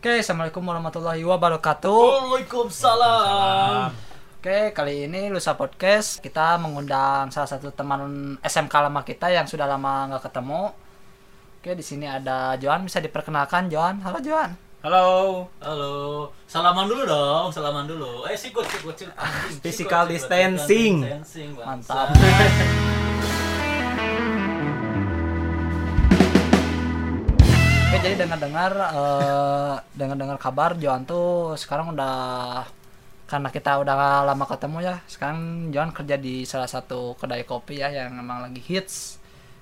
Oke, assalamualaikum warahmatullahi wabarakatuh. Waalaikumsalam. Oke, kali ini Lusa Podcast kita mengundang salah satu teman SMK lama kita yang sudah lama nggak ketemu. Oke, di sini ada Johan, bisa diperkenalkan Johan. Halo Johan. Halo. Halo. Salaman dulu dong, salaman dulu. Eh, sikut, sikut, sikut. Physical distancing. Mantap. Jadi dengar-dengar eh, dengar-dengar kabar Johan tuh sekarang udah karena kita udah lama ketemu ya. Sekarang Johan kerja di salah satu kedai kopi ya yang emang lagi hits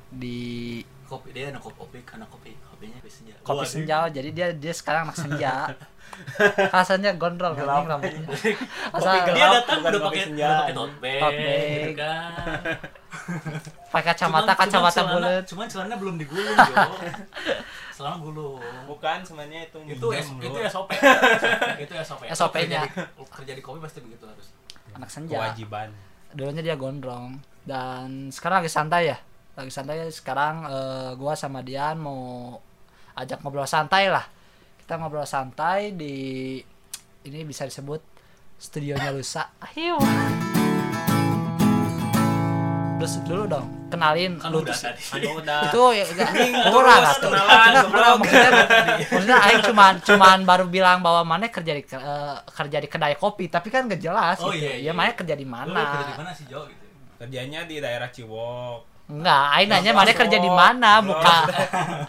di Kopi dia anak kopi, anak kopi, kopinya kopi senja. kopi Waduh. senja. Jadi dia dia sekarang anak senja. Rasanya gondrol kan rambutnya. Asal Kopi Dia datang udah kopi pakai senja. udah pakai tote bag, Tote bag. gitu kan. pakai kacamata Cuman- kacamata bulat. Cuman celananya belum digulung, Jo. Selama gulung. Bukan sebenarnya itu Itu S, minjem, itu. SOP. itu SOP. SOP-nya. Kerja di- Kerja di kopi pasti begitu harus. Anak senja. kewajiban. dulunya dia gondrong dan sekarang lagi santai ya lagi santai sekarang eh, gua sama Dian mau ajak ngobrol santai lah kita ngobrol santai di ini bisa disebut studionya Lusa ayo terus dulu dong kenalin Kan lu udah tuh- tadi. Itu ya enggak kurang Enggak, goblok. kurang maksudnya maksudnya aing cuman cuman baru bilang bahwa mana kerja di eh, kerja di kedai kopi tapi kan gak jelas Oh, gitu iya, iya. ya mana kerja di Lu mana kerja di mana sih, Jo gitu? Kerjanya di daerah Ciwok. Enggak, Aing nanya mana kerja di mana, buka.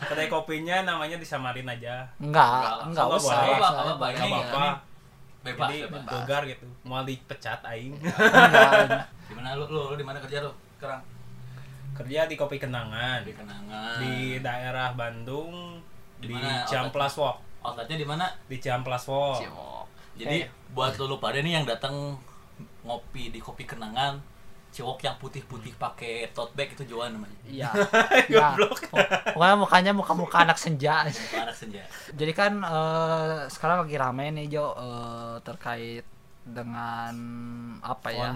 Kedai kopinya namanya disamarin aja. Enggak, enggak Nggak usah. boleh. usah. Apa, apa, Gak Ini, apa-apa. Bebas, Jadi bebas. gogar gitu. Mau dipecat aing. Enggak. Di mana lu, lu, lu di mana kerja lu sekarang? Kerja di Kopi Kenangan Di Kenangan. di daerah Bandung Di di Ciamplas Walk. outletnya di mana? Di Ciamplas Walk. Jadi buat lu lupa deh nih yang datang ngopi di kopi Kenangan, Ciwok yang putih-putih pakai tote bag itu Joan namanya. Iya. Nah, pokoknya mukanya muka-muka anak senja. Anak senja. Jadi kan eh, sekarang lagi rame nih Jo eh, terkait dengan apa ya?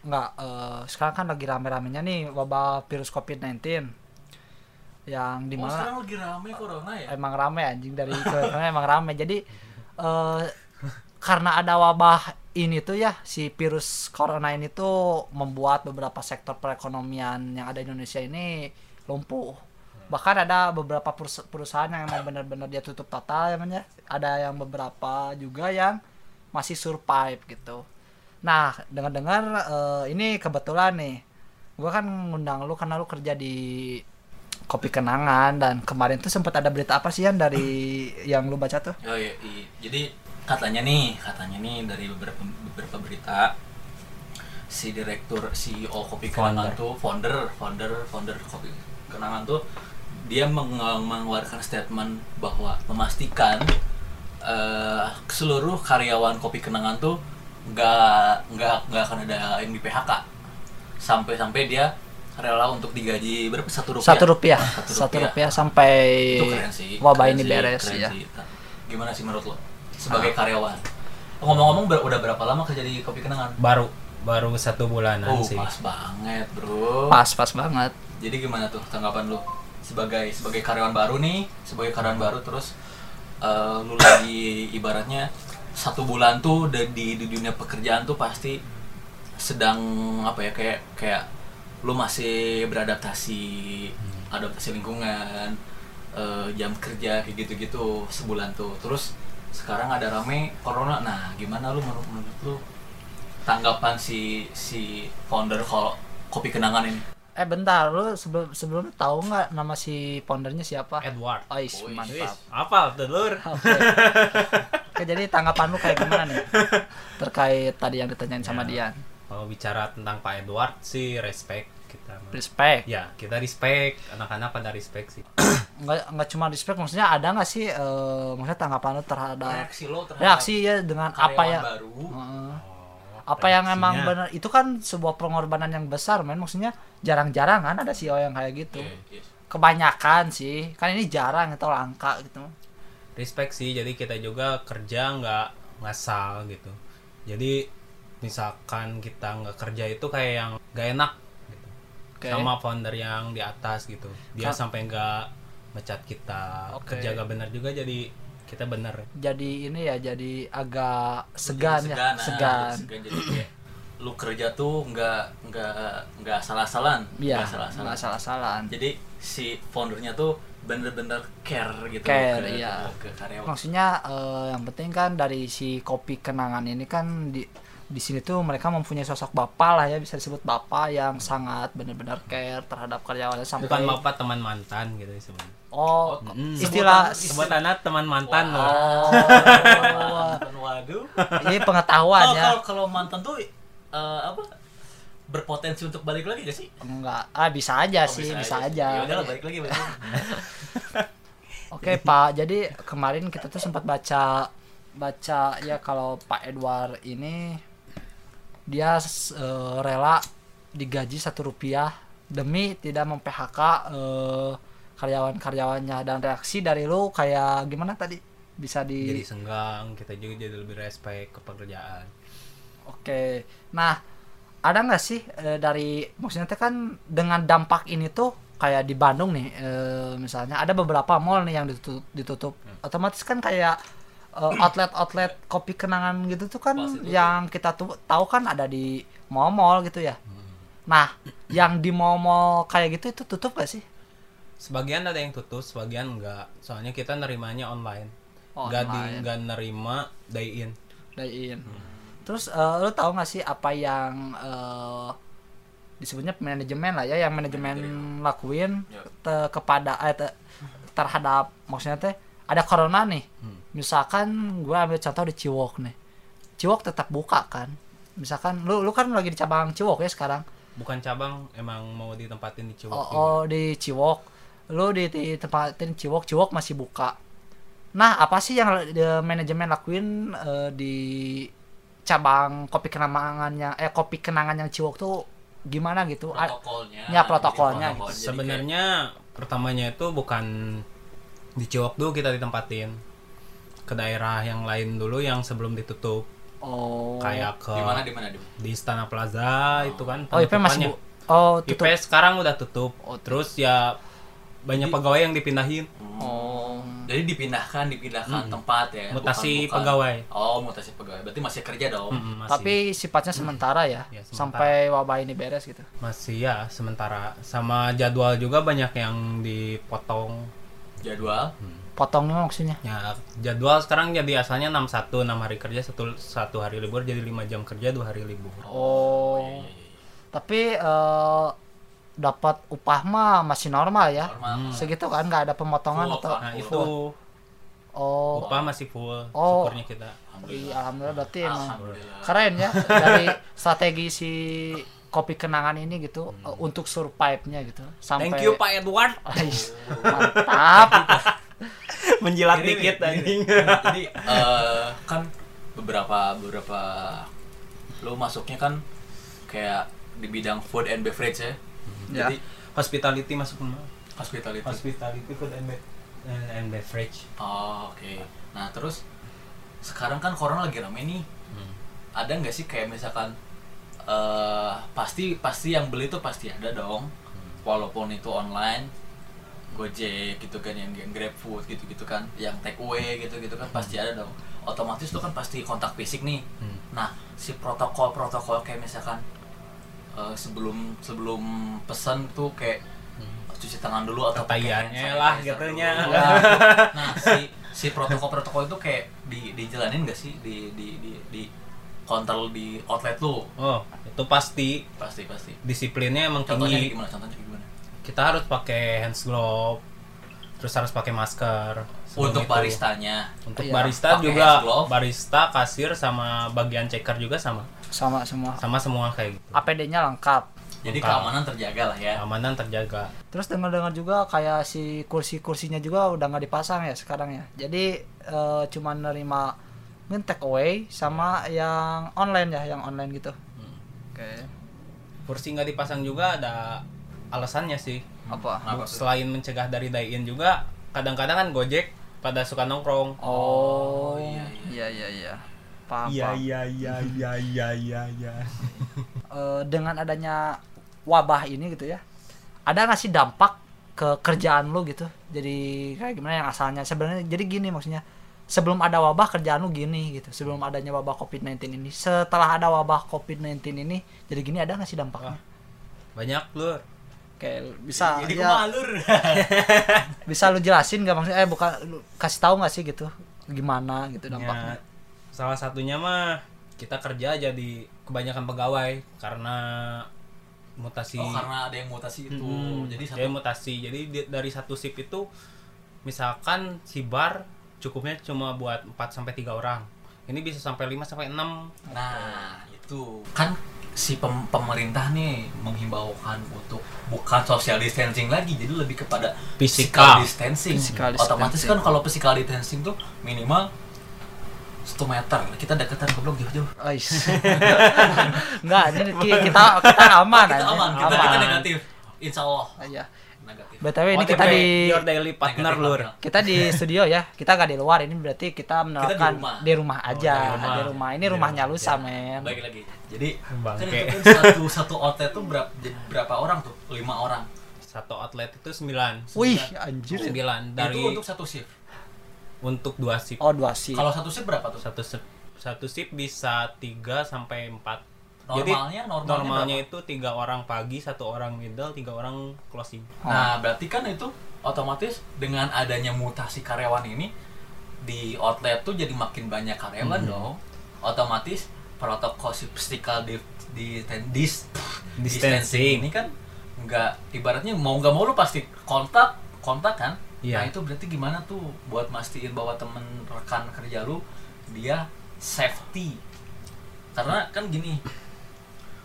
Enggak, eh, sekarang kan lagi rame-ramenya nih wabah virus COVID-19 yang Oh, di mana sekarang lagi rame corona ya? emang rame anjing dari corona emang rame. Jadi eh karena ada wabah ini tuh ya si virus corona ini tuh membuat beberapa sektor perekonomian yang ada di Indonesia ini lumpuh. Bahkan ada beberapa perus- perusahaan yang emang benar-benar dia tutup total namanya ada yang beberapa juga yang masih survive gitu nah dengar-dengar eh, ini kebetulan nih gua kan ngundang lu karena lu kerja di kopi kenangan dan kemarin tuh sempat ada berita apa sih yang dari yang lu baca tuh Oh iya, iya. Jadi katanya nih, katanya nih dari beberapa beberapa berita si direktur CEO Kopi Kenangan tuh founder, founder, founder Kopi Kenangan tuh dia meng- mengeluarkan statement bahwa memastikan eh, seluruh karyawan Kopi Kenangan tuh nggak nggak nggak akan ada yang di PHK sampai-sampai dia rela untuk digaji berapa? Satu rupiah? Satu rupiah. Satu satu rupiah. rupiah sampai sih wabah ini sih, beres ya sih. gimana sih menurut lo? Sebagai karyawan. Ngomong-ngomong ber- udah berapa lama kerja di kopi kenangan? Baru baru satu bulanan oh sih. pas banget bro. Pas pas banget. Jadi gimana tuh tanggapan lo? Sebagai sebagai karyawan baru nih sebagai karyawan baru terus eh, lu lagi ibaratnya satu bulan tuh di, di dunia pekerjaan tuh pasti sedang apa ya kayak kayak lu masih beradaptasi adaptasi lingkungan eh, jam kerja kayak gitu-gitu sebulan tuh. Terus sekarang ada rame corona. Nah gimana lu menurut, menurut lu tanggapan si si founder kalau kopi kenangan ini? Eh bentar. Lu sebelum sebelum tahu nggak nama si foundernya siapa? Edward. oh is, Wih, mantap Apal telur. Oke. Oke, jadi tanggapan lu kayak gimana nih terkait tadi yang ditanyain sama Ya. Dian Kalau bicara tentang Pak Edward sih respect kita. respect Ya, kita respect, anak-anak pada respect sih. nggak nggak cuma respect maksudnya ada nggak sih eh, maksudnya tanggapan lu terhadap reaksi lo terhadap reaksi ya dengan apa ya baru Heeh. Oh, apa yang emang reaksinya. benar itu kan sebuah pengorbanan yang besar men maksudnya jarang-jarang kan ada CEO yang kayak gitu Iya, iya. kebanyakan sih kan ini jarang atau langka gitu respect sih. Jadi kita juga kerja nggak ngasal gitu. Jadi misalkan kita nggak kerja itu kayak yang nggak enak gitu. Oke. sama founder yang di atas gitu. Dia Ka- sampai nggak mecat kita. Oke. kerja gak benar juga jadi kita bener. Jadi ini ya jadi agak segan Jadi ya ah, segan. segan. Jadi kayak lu kerja tuh nggak nggak nggak salah-salan iya nggak salah-salan nggak salah-salahan jadi si foundernya tuh bener-bener care gitu Care, ke, iya. ke karyawan. Maksudnya eh, yang penting kan dari si kopi kenangan ini kan di di sini tuh mereka mempunyai sosok bapak lah ya bisa disebut bapak yang sangat benar-benar care terhadap karyawannya sampai bukan bapak teman mantan gitu sebenarnya. Oh Mm. istilah sebut anak teman mantan loh. Oh. Waduh. Ini pengetahuan Oh, ya. kalau kalau mantan tuh eh, apa berpotensi untuk balik lagi gak sih? Enggak. Ah bisa aja Oh, sih bisa, sih. aja. Ya udahlah balik lagi. Oke Pak, jadi kemarin kita tuh sempat baca baca ya kalau Pak Edward ini dia eh, rela digaji satu rupiah demi tidak mem PHK eh, karyawan-karyawannya. Dan reaksi dari lu kayak gimana tadi? Bisa di jadi senggang kita juga jadi lebih respect ke pekerjaan. Oke, nah ada nggak sih eh, dari maksudnya teh kan dengan dampak ini tuh kayak di Bandung nih, eh, misalnya ada beberapa mall nih yang ditutup, ditutup. otomatis kan kayak eh, outlet-outlet kopi kenangan gitu tuh kan yang kita tuh tahu kan ada di mall-mall gitu ya. Nah, yang di mall-mall kayak gitu itu tutup gak sih? sebagian ada yang tutup sebagian enggak soalnya kita nerimanya online Oh, di online. nggak nerima day in Day in. Terus eh, lu tahu nggak sih apa yang eh, disebutnya manajemen lah ya, yang manajemen lakuin Ya. te- kepada eh, te- terhadap maksudnya teh ada corona nih. Misalkan gue ambil contoh di Ciwok nih. Ciwok tetap buka kan. Misalkan lu lu kan lagi di cabang Ciwok ya sekarang. bukan cabang emang mau ditempatin di Ciwok Oh, juga. oh, di Ciwok. Lu di, di tempatin Ciwok, Ciwok masih buka. Nah, apa sih yang eh, manajemen lakuin eh, di cabang kopi kenangan yang eh kopi kenangan yang Ciwok tuh gimana gitu? Protokolnya Ya, protokolnya Jadi protokolnya. Jadi sebenarnya pertamanya itu bukan di Ciwok dulu kita ditempatin ke daerah yang lain dulu yang sebelum ditutup oh. kayak ke kayak di mana di mana di di Istana Plaza itu kan Oh, IP masih bu- Oh, IP tutup. sekarang udah tutup Oh, terus ya banyak pegawai yang dipindahin Oh. Jadi dipindahkan dipindahkan tempat ya Mutasi bukan- bukan- pegawai. oh mutasi pegawai berarti masih kerja dong Mm-mm, masih. Tapi sifatnya sementara ya, Ya, sementara. sampai wabah ini beres gitu. masih ya sementara sama jadwal juga banyak yang dipotong jadwal Potongnya maksudnya. ya jadwal sekarang jadi asalnya 61 6 hari kerja satu satu hari libur jadi 5 jam kerja dua hari libur Oh. iya, iya, iya. Tapi eh, dapat upah mah masih normal ya. normal Segitu kan nggak ada pemotongan Full atau upah. nah Full. itu Oh. upah masih full Oh. syukurnya kita Iya, alhamdulillah berarti emang alhamdulillah keren ya dari strategi si kopi kenangan ini gitu eh, untuk survive-nya gitu. Sampai thank you Pak Edward mantap. menjilat Ini dikit ini anjing jadi eh, kan beberapa beberapa lo masuknya kan kayak di bidang food and beverage ya Ya. jadi hospitality masuk mana hospitality. Hospitality food and, be- and beverage. Oh oke. Nah terus sekarang kan corona lagi rame nih. Hmm. ada nggak sih kayak misalkan eh pasti pasti yang beli tuh pasti ada dong. Hmm. walaupun itu online Gojek gitu kan yang, yang GrabFood gitu gitu kan yang take away gitu gitu kan pasti ada dong. Otomatis tuh kan pasti kontak fisik nih. Hmm. nah si protokol protokol kayak misalkan eh, sebelum sebelum pesan tuh kayak cuci tangan dulu atau pakai Tatayannya hand lah sanitizer gitunya. dulu. Ya. nah si si protokol protokol itu kayak di dijalanin gak sih? Di di di, di counter di outlet lu? Oh itu pasti. Pasti pasti. Disiplinnya emang contohnya tinggi. gimana? Contohnya gimana? Kita harus pakai hands glove terus harus pakai masker untuk itu. baristanya? Untuk Iya, barista juga. barista kasir sama bagian checker juga sama Sama semua. sama semua kayak gitu APD-nya lengkap. jadi Lengkap. keamanan terjaga lah ya keamanan terjaga Terus dengar-dengar juga kayak si kursi-kursinya juga udah nggak dipasang ya sekarang ya. Jadi eh, cuma nerima mungkin take away sama yang online ya, yang online gitu. Oke. kursi nggak dipasang juga ada alasannya sih Apa? Kenapa tuh? selain mencegah dari dine juga kadang-kadang kan gojek pada suka nongkrong Oh, iya, iya iya iya. Paham. iya iya iya iya iya iya Eh, dengan adanya wabah ini gitu ya. Ada nggak sih dampak ke kerjaan lu gitu? Jadi kayak gimana yang asalnya sebenarnya jadi gini maksudnya. sebelum ada wabah kerjaan lu gini gitu sebelum adanya wabah covid-19 ini setelah ada wabah covid-19 ini jadi gini ada nggak sih dampaknya banyak lur kayak bisa Jadi ya, kumalur. bisa lu jelasin gak maksudnya eh bukan lu kasih tahu nggak sih gitu gimana gitu Ya, dampaknya salah satunya mah kita kerja jadi kebanyakan pegawai karena mutasi Oh, karena ada yang mutasi itu. Mm-mm. Jadi satu Jadi mutasi jadi di- dari satu sip itu misalkan si bar cukupnya cuma buat 4 sampai 3 orang ini bisa sampai 5 sampai 6 Nah, itu kan si pem- pemerintah nih menghimbaukan untuk bukan social distancing lagi, jadi lebih kepada Physical. distancing. Physical Otomatis distancing. kan kalau physical distancing tuh minimal 1 meter. Kita deketan goblok jauh-jauh. Ais. Enggak, ini ki- kita kita aman Kita aja. aman, kita, kita negatif. Insya Allah Iya. negatif. BTW ini kita di your daily partner lur kita di studio ya. Kita gak di luar. Ini berarti kita menerapkan rumah. di rumah aja. di rumah. Di rumah. Ini Di rumahnya rumah Lusa, aja. men. Lagi lagi. Jadi Bangke. kan itu kan satu satu outlet tuh berapa berapa orang tuh? Lima orang. satu outlet itu 9 Wih, anjir. 9 dari Itu untuk satu shift. Untuk dua sip Oh, dua sih. Kalau satu shift berapa tuh? satu sip satu sip bisa 3 sampai 4 Normalnya normalnya, normalnya berapa? itu tiga orang pagi satu orang middle tiga orang closing Nah, berarti kan itu otomatis dengan adanya mutasi karyawan ini di outlet tuh jadi makin banyak karyawan Hmm. dong. Otomatis protokol physical di di dis, Distancing. ini kan nggak ibaratnya mau nggak mau lu pasti kontak kontak kan. Iya. Nah, itu berarti gimana tuh buat mastiin bahwa temen rekan kerja lu dia safety. Karena kan gini,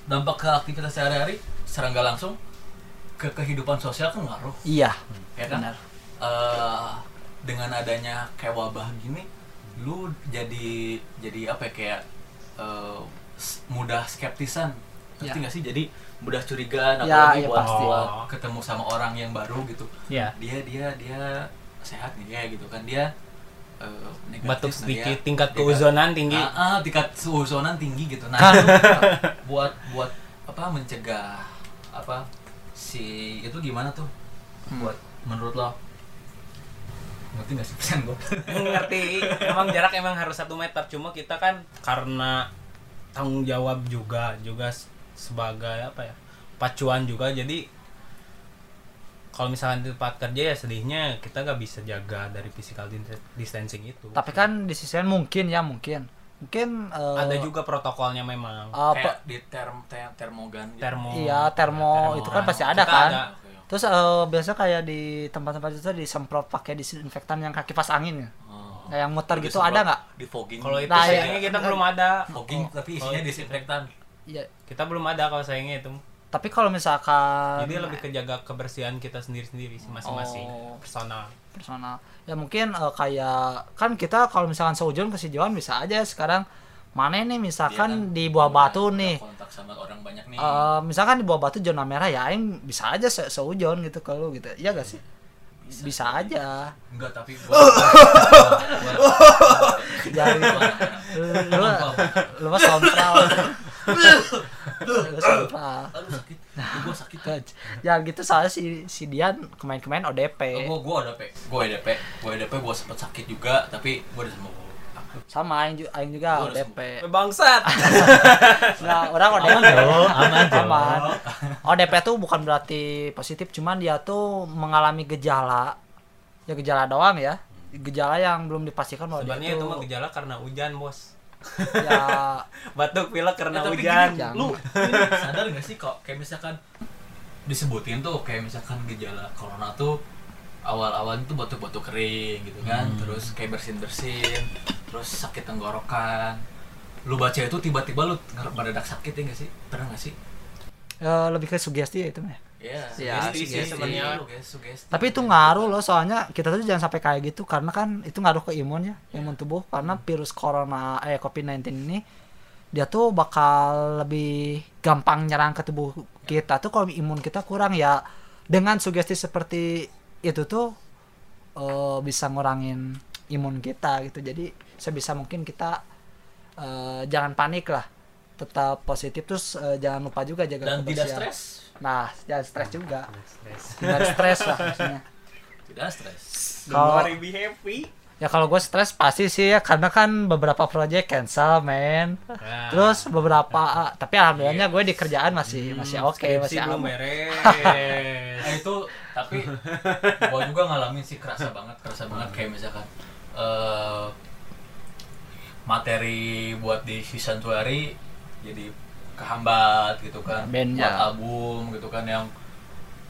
dampak ke aktivitas sehari-hari secara nggak langsung ke kehidupan sosial kan ngaruh Iya. ya kan Benar. Eh, dengan adanya kayak wabah gini lu jadi jadi apa ya kayak s- mudah skeptisan ngerti Ya. nggak sih jadi mudah curiga Ya, apalagi ya buat, pasti. buat ketemu sama orang yang baru gitu ya dia dia dia sehat nih ya gitu kan dia eh, negatif batuk nah, sedikit dia- tingkat dia- keuzonan tinggi Ah, ah, tingkat keuzonan tinggi gitu. Nah, Kan. itu buat buat apa mencegah apa si itu gimana tuh? Hmm. Buat menurut lo? Ngerti gak sih pesan gue? ngerti emang jarak emang harus satu meter cuma kita kan karena tanggung jawab juga juga sebagai apa ya pacuan juga jadi kalau misalkan di tempat kerja ya sedihnya kita nggak bisa jaga dari physical dis- distancing itu Tapi kan di sisi lain mungkin ya, mungkin. Mungkin eh, ada juga protokolnya memang eh, Kayak pe- di term, ter, termogan gitu. termo Iya, termo, itu kan pasti ada Kita kan. ada. Terus eh, biasa kayak di tempat-tempat itu disemprot pakai disinfektan yang kaki pas angin ya. Oh. Kayak yang muter gitu ada nggak? Di fogging. kalau itu Nah, sayangnya iya. kita belum ada fogging tapi isinya Oh. disinfektan. Iya. kita belum ada kalau sayangnya itu. Tapi kalau misalkan jadi lebih kejaga kebersihan kita sendiri-sendiri sih masing-masing. Oh. personal. Personal. Ya mungkin eh, kayak kan kita kalau misalkan seujon ke Sijuan bisa aja sekarang. Mana nih misalkan Dia kan? di buah batu nih? Kontak sama orang banyak nih. Eh, misalkan di buah batu zona merah ya aing bisa aja se seujon gitu ke lu gitu. Iya gak sih? Bisa, aja. Enggak, tapi ya gitu. lu lu lu mah sompral lu sompral Aduh sakit. Gua sakit. ya gitu soalnya si si Dian kemain-kemain ODP Oh, gua gua ODP. Gua EDP. Gua EDP gua sempet sakit juga, tapi gua udah sembuh. sama aing juga aing juga ODP bangsat nah orang ODP dong, aman dong. aman ODP tuh bukan berarti positif cuman dia tuh mengalami gejala ya gejala doang ya gejala yang belum dipastikan bahwa sebenarnya itu tuh mah gejala karena hujan bos ya batuk pilek karena tapi hujan gini, Jangan. lu ini sadar gak sih kok kayak misalkan disebutin tuh kayak misalkan gejala corona tuh awal-awal itu batuk-batuk kering gitu kan Hmm. terus kayak bersin-bersin terus sakit tenggorokan lu baca itu tiba-tiba lu mendadak sakit ya gak sih pernah gak sih eh, lebih ke sugesti ya itu mah ya. Iya, Ya, sugesti sugesti sih sebenarnya. sugesti. tapi itu ngaruh loh soalnya kita tuh jangan sampai kayak gitu karena kan itu ngaruh ke imun ya imun tubuh. Karena virus corona eh covid-19 ini dia tuh bakal lebih gampang nyerang ke tubuh kita tuh kalau imun kita kurang ya. Dengan sugesti seperti itu tuh eh, bisa ngurangin imun kita gitu. Jadi sebisa mungkin kita eh, jangan panik lah tetap positif terus eh, jangan lupa juga jaga dan tidak kebersihan. stres nah jangan stres juga Stres. tidak stres lah maksudnya tidak stres Kalau- be happy Ya kalau gue stres pasti sih ya karena kan beberapa project cancel men. Ya. Terus beberapa ah, tapi alhamdulillahnya gue di kerjaan masih masih oke Skripsi masih belum aman. beres Nah itu tapi gua juga ngalamin sih kerasa banget, kerasa banget kayak misalkan eh materi buat di si Santuari jadi kehambat gitu kan Band, buat ya. album gitu kan yang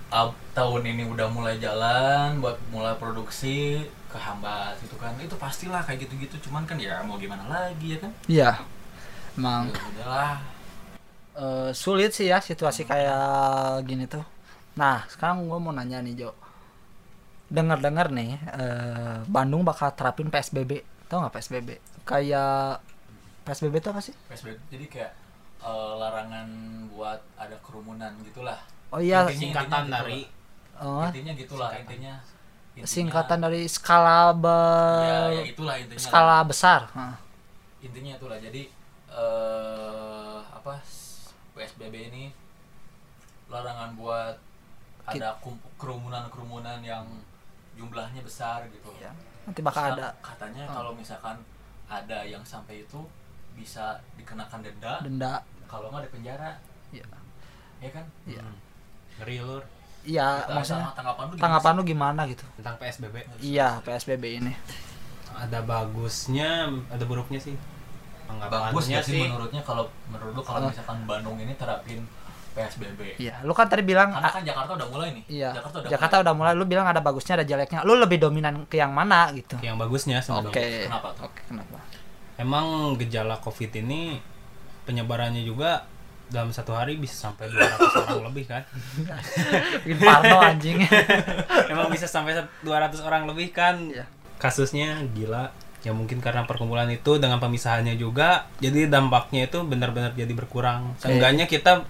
ab- tahun ini udah mulai jalan buat mulai produksi kehambat gitu kan itu pastilah kayak gitu-gitu cuman kan ya mau gimana lagi ya kan Iya. Emang ya udahlah eh, sulit sih ya situasi kayak gini tuh. Nah, sekarang gue mau nanya nih Jo. Dengar-dengar nih, eh, Bandung bakal terapin PSBB. Tahu nggak PSBB? Kayak PSBB itu apa sih? PSBB jadi kayak eh, larangan buat ada kerumunan gitulah. Oh iya, Intinya- singkatan intinya dari oh, intinya gitulah intinya, intinya singkatan dari skala be ya, ya itulah intinya skala besar. Hah. intinya itulah. Jadi eh apa PSBB ini larangan buat ada kum- kerumunan-kerumunan yang jumlahnya besar gitu. Ya, Nanti bakal Sa- ada. katanya Oh. kalau misalkan ada yang sampai itu bisa dikenakan denda denda. kalau nggak di penjara Iya. ya kan Iya. Hmm. ngeri lur Iya, Tanggapan- maksudnya tanggapan lu gimana tanggapan lu gimana gitu? tentang PSBB Iya, PSBB ini. ada bagusnya ada buruknya sih bagus Anggapannya gak sih menurutnya kalau menurut lu kalau Oh. misalkan Bandung ini terapin PSBB Iya, lu kan tadi bilang karena kan Jakarta udah mulai nih iya. Jakarta udah Jakarta udah mulai lu bilang ada bagusnya ada jeleknya. Lu lebih dominan ke yang mana gitu? yang bagusnya Oke. sebenarnya Kenapa tuh? Oke, kenapa? Emang gejala covid ini penyebarannya juga dalam satu hari bisa sampai 200 orang lebih kan Bikin parno anjing. emang bisa sampai 200 orang lebih kan Iya. kasusnya gila ya mungkin karena perkumpulan itu dengan pemisahannya juga jadi dampaknya itu benar-benar jadi berkurang seenggaknya kita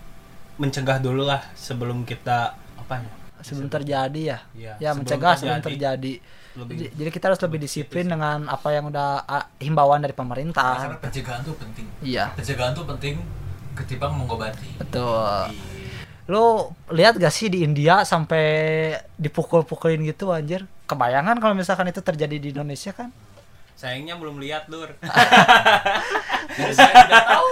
mencegah dulu lah sebelum kita apa ya sebelum terjadi ya. Iya, ya sebelum mencegah sebelum terjadi. Lebih Jadi, kita harus lebih disiplin dengan apa yang udah ah, himbauan dari karena pemerintah. pencegahan tuh penting Iya, pencegahan tuh penting ketimbang mengobati betul. Iya. Lu lihat gak sih di India sampai dipukul-pukulin gitu anjir? Kebayangan kalau misalkan itu terjadi di Indonesia kan? sayangnya belum lihat lur saya tidak tahu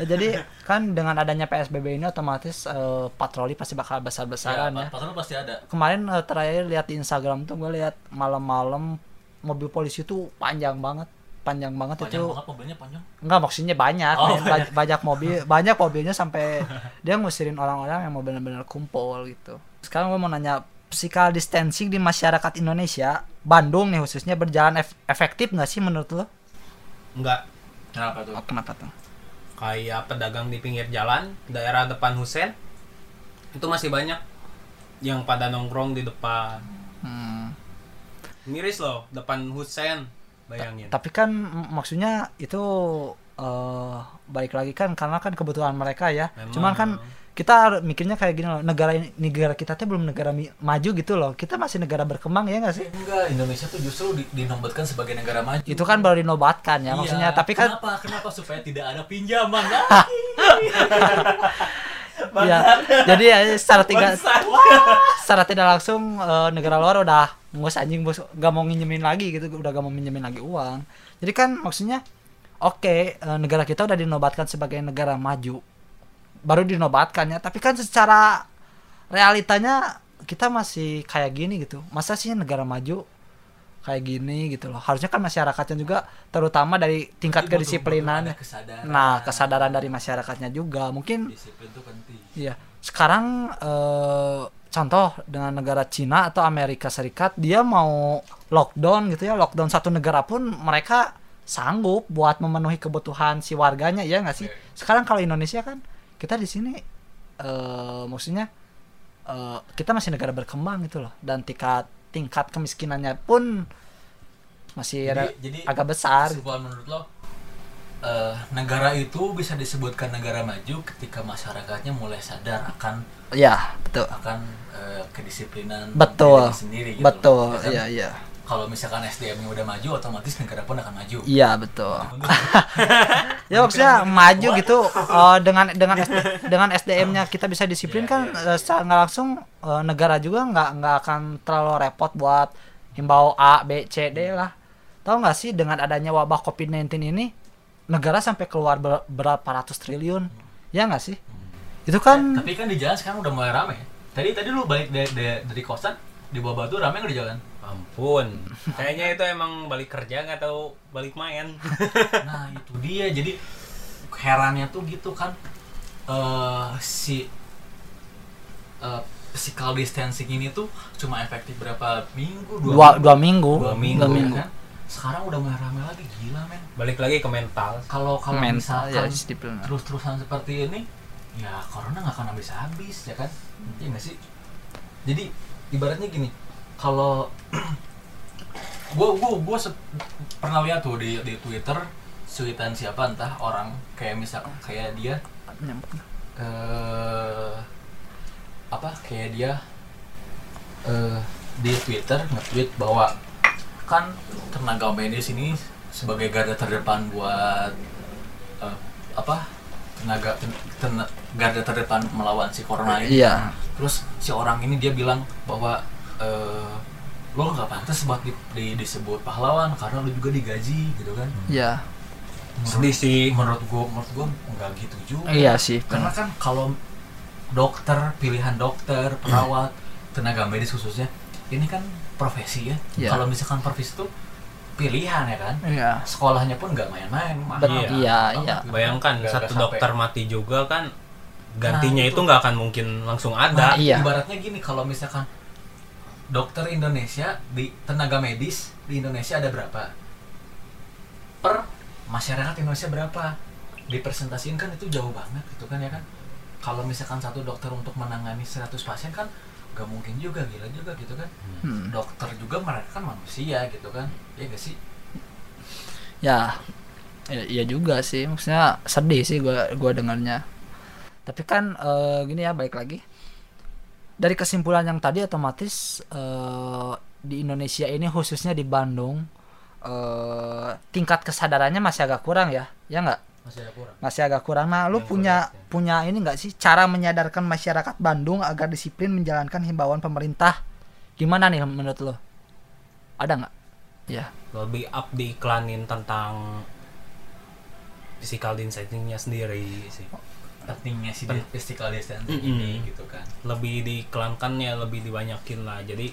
jadi kan dengan adanya PSBB ini otomatis eh, patroli pasti bakal besar-besaran ya. ya, patroli pasti ada Kemarin eh, terakhir lihat di Instagram tuh gue lihat malam-malam mobil polisi tuh panjang banget, panjang banget panjang itu. banget mobilnya panjang Enggak maksudnya banyak, Oh, men. Ba- banyak mobil, banyak mobilnya sampai dia ngusirin orang-orang yang mau benar-benar kumpul gitu. Sekarang gue mau nanya physical distancing di masyarakat Indonesia, Bandung nih khususnya berjalan ef- efektif nggak sih menurut lo? enggak kenapa tuh Oh, kenapa tuh? kayak pedagang di pinggir jalan daerah depan Husen itu masih banyak yang pada nongkrong di depan Hmm. miris loh depan Husen bayangin Tapi kan maksudnya itu eh balik lagi kan karena kan kebutuhan mereka ya. Memang. Cuman kan kita harus mikirnya kayak gini loh, negara ini negara kita tuh belum negara maju gitu loh. Kita masih negara berkembang ya nggak sih? enggak Indonesia tuh justru di, dinobatkan sebagai negara maju. Itu kan baru dinobatkan ya Iya, maksudnya. Tapi kan kenapa? Kenapa? Supaya tidak ada pinjaman ya ya jadi ya secara tidak secara tidak langsung eh, negara luar udah ngus anjing bos gak mau nginjemin lagi gitu. Udah gak mau minjemin lagi uang. Jadi kan maksudnya oke eh, negara kita udah dinobatkan sebagai negara maju baru dinobatkan ya tapi kan secara realitanya kita masih kayak gini gitu. Masa sih negara maju kayak gini gitu loh? Harusnya kan masyarakatnya juga terutama dari tingkat kedisiplinan. kesadaran. nah kesadaran dari masyarakatnya juga. Mungkin disiplin penting. Iya. Sekarang eh, contoh dengan negara Cina atau Amerika Serikat dia mau lockdown gitu ya, lockdown satu negara pun mereka sanggup buat memenuhi kebutuhan si warganya ya nggak sih? Sekarang kalau Indonesia kan kita di sini eh maksudnya eh, kita masih negara berkembang gitu loh dan tingkat tingkat kemiskinannya pun masih ada jadi, jadi agak besar. kesimpulan menurut lo eh, negara itu bisa disebutkan negara maju ketika masyarakatnya mulai sadar akan Ya, betul. akan eh, kedisiplinan Betul. sendiri gitu Betul. Ya kan? Iya, iya. Kalau misalkan SDM-nya udah maju otomatis negara pun akan maju. Iya, betul. ya maksudnya maju gitu eh, dengan dengan SD dengan SDM-nya kita bisa disiplin Iya, kan iya. eh, secara nggak langsung eh, negara juga nggak nggak akan terlalu repot buat himbau A B C D lah. Tahu nggak sih dengan adanya wabah COVID-19 ini negara sampai keluar ber- berapa ratus triliun? Ya nggak sih? Itu kan Tapi kan di jalan sekarang udah mulai rame. Tadi tadi lu balik dari, dari, dari kosan di bawah batu rame nggak di jalan? Ampun. Kayaknya itu emang balik kerja nggak tahu balik main. Nah itu dia. Jadi herannya tuh gitu kan eh si eh, physical distancing ini tuh cuma efektif berapa minggu? Dua dua minggu. dua minggu, dua ya minggu kan? sekarang udah mulai rame lagi. Gila men. Balik lagi ke mental. Kalau kalau mental ya disiplin. terus-terusan seperti ini ya corona nggak akan habis-habis ya kan? Iya nggak sih? Jadi ibaratnya gini kalau gua gua gua se- pernah lihat tuh di di twitter cuitan siapa entah orang kayak misal kayak dia eh apa kayak dia eh di twitter nge-tweet bahwa kan tenaga medis ini sebagai garda terdepan buat eh, apa tenaga ten- ten- garda terdepan melawan si corona ini. Iya. Terus si orang ini dia bilang bahwa eh, lo nggak pantas buat di, di- disebut pahlawan karena lo juga digaji gitu kan? Iya. Sedih sih menurut gua menurut gua nggak gitu juga. Iya sih karena kan kalau dokter pilihan dokter perawat tenaga medis khususnya ini kan profesi ya. Iya. kalau misalkan profesi itu pilihan ya kan? Iya. Sekolahnya pun nggak main-main mahal Iya. iya, bayangkan Nggak- satu sampai- dokter mati juga kan gantinya Nah, itu nggak akan mungkin langsung Nah, ada Iya. ibaratnya gini kalau misalkan dokter Indonesia di tenaga medis di Indonesia ada berapa? Per masyarakat Indonesia berapa? Dipresentasikan kan itu jauh banget gitu kan ya kan? Kalau misalkan satu dokter untuk menangani 100 pasien kan gak mungkin juga gila juga gitu kan? Hmm. dokter juga mereka kan manusia gitu kan? Ya gak sih? Ya iya juga sih. Maksudnya sedih sih gua gua dengarnya. Tapi kan eh, gini ya balik lagi dari kesimpulan yang tadi otomatis eh, di Indonesia ini khususnya di Bandung eh, tingkat kesadarannya masih agak kurang ya. Ya nggak? Masih ada kurang. Masih agak kurang. Nah lu Yang punya kurang, ya. punya ini nggak sih cara menyadarkan masyarakat Bandung agar disiplin menjalankan himbauan pemerintah? Gimana nih menurut lo ada nggak? Ya. Lebih up diiklanin tentang physical distancingnya sendiri sih pentingnya sih Pen- physical distancing Mm-mm. ini gitu kan. Lebih diiklankan ya lebih dibanyakin lah. Jadi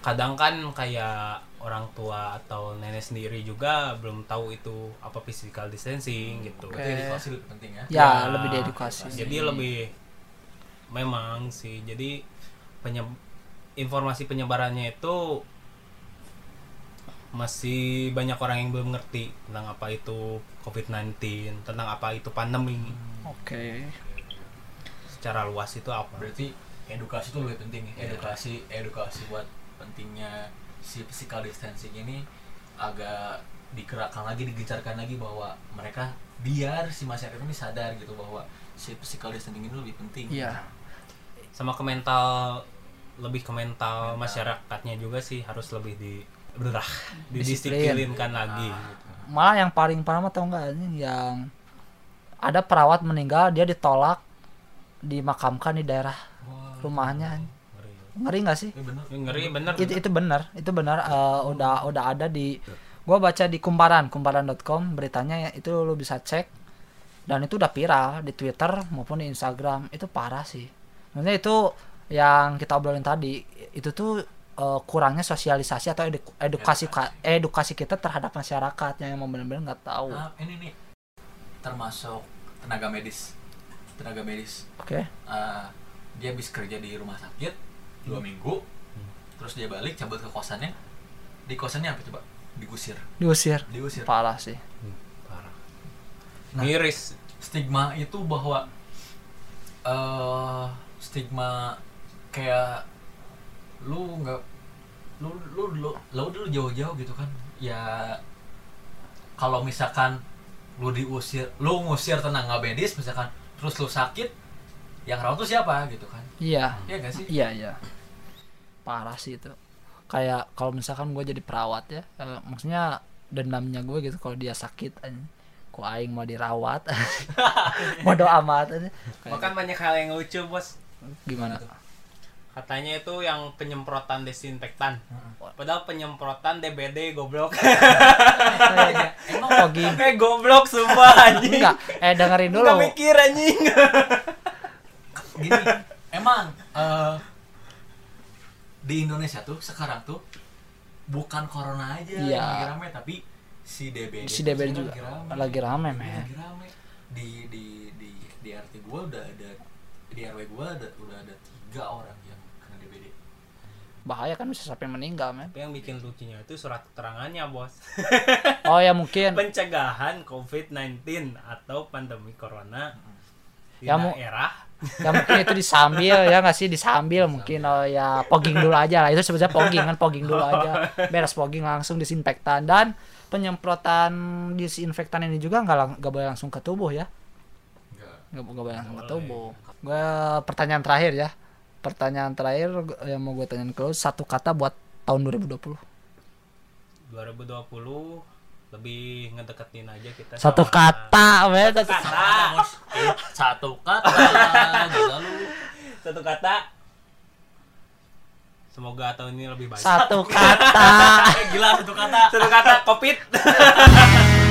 kadang kan kayak orang tua atau nenek sendiri juga belum tahu itu apa physical distancing gitu. Oke. berarti edukasi lebih penting ya? Ya lebih diedukasi jadi lebih memang sih. Jadi penye- informasi penyebarannya itu masih banyak orang yang belum ngerti tentang apa itu COVID-19 tentang apa itu pandemi oke secara luas itu apa berarti edukasi itu lebih penting ya edukasi edukasi buat pentingnya si physical distancing ini agak digerakkan lagi digencarkan lagi bahwa mereka biar si masyarakat ini sadar gitu bahwa si physical distancing ini lebih penting Iya. sama ke mental lebih ke mental Mental. masyarakatnya juga sih harus lebih di berah Disiplin. didisiplinkan lagi. Ah, malah yang paling parah mah tau nggak ini yang ada perawat meninggal dia ditolak dimakamkan di daerah Wah, rumahnya. Ngeri. Nggak sih? Ini bener. Ngeri bener. Itu itu benar itu benar eh, udah udah ada di gua baca di kumparan kumparan.com beritanya ya, itu lu bisa cek dan itu udah viral di Twitter maupun di Instagram. Itu parah sih. Maksudnya itu yang kita obrolin tadi itu tuh eh, kurangnya sosialisasi atau edu- edukasi ka- edukasi kita terhadap masyarakat yang emang benar-benar nggak tahu. Nah, ini nih termasuk tenaga medis tenaga medis. Oke. Eh, dia habis kerja di rumah sakit dua minggu terus dia balik cabut ke kosannya. Di kosannya apa coba? Digusir diusir. Diusir. Parah sih. Parah. Nah. miris. Stigma itu bahwa eh stigma kayak lu nggak lu lu lu lu dulu jauh-jauh gitu kan? Ya kalau misalkan lu diusir lu ngusir tenaga medis misalkan terus lu sakit yang rawat tuh siapa gitu kan? Iya. Iya gak sih? Iya iya. Parah sih itu. Kayak kalau misalkan gue jadi perawat ya eh, maksudnya dendamnya gue gitu kalau dia sakit anjing. ku aing mau dirawat. Bodoh amat aja Kayak bahkan banyak hal yang lucu bos. Gimana katanya itu yang penyemprotan desinfektan. Padahal penyemprotan DBD goblok. Emang fogging eh goblok sumpah anjing. Enggak. Eh dengerin dulu. Nggak mikir anjing. Gini emang eh, di Indonesia tuh sekarang tuh bukan corona aja Iya. yang lagi rame tapi si DBD si DBD juga lagi rame. lagi rame Lagi men. rame. Di di di di RT gua udah ada di RW gua ada udah ada tiga orang bahaya kan bisa sampai meninggal men. Tapi yang bikin lucunya itu surat keterangannya bos. Oh ya mungkin. Pencegahan COVID-19 atau pandemi corona di Ya, mu- daerah. ya mungkin itu disambil ya nggak sih? Disambil mungkin oh ya pogging dulu aja lah. Itu sebenarnya pogging kan pogging dulu aja. Beres pogging langsung disinfektan. Dan penyemprotan disinfektan ini juga nggak lang- nggak boleh langsung ke tubuh ya? Enggak nggak nggak boleh langsung ke tubuh. gue pertanyaan terakhir ya pertanyaan terakhir yang mau gue tanyain ke lu satu kata buat tahun 2020 2020 lebih ngedeketin aja kita satu sama- kata men. satu kata. Satu kata gila lu. Satu kata. Semoga tahun ini lebih baik. Satu kata. Gila satu kata. Satu kata covid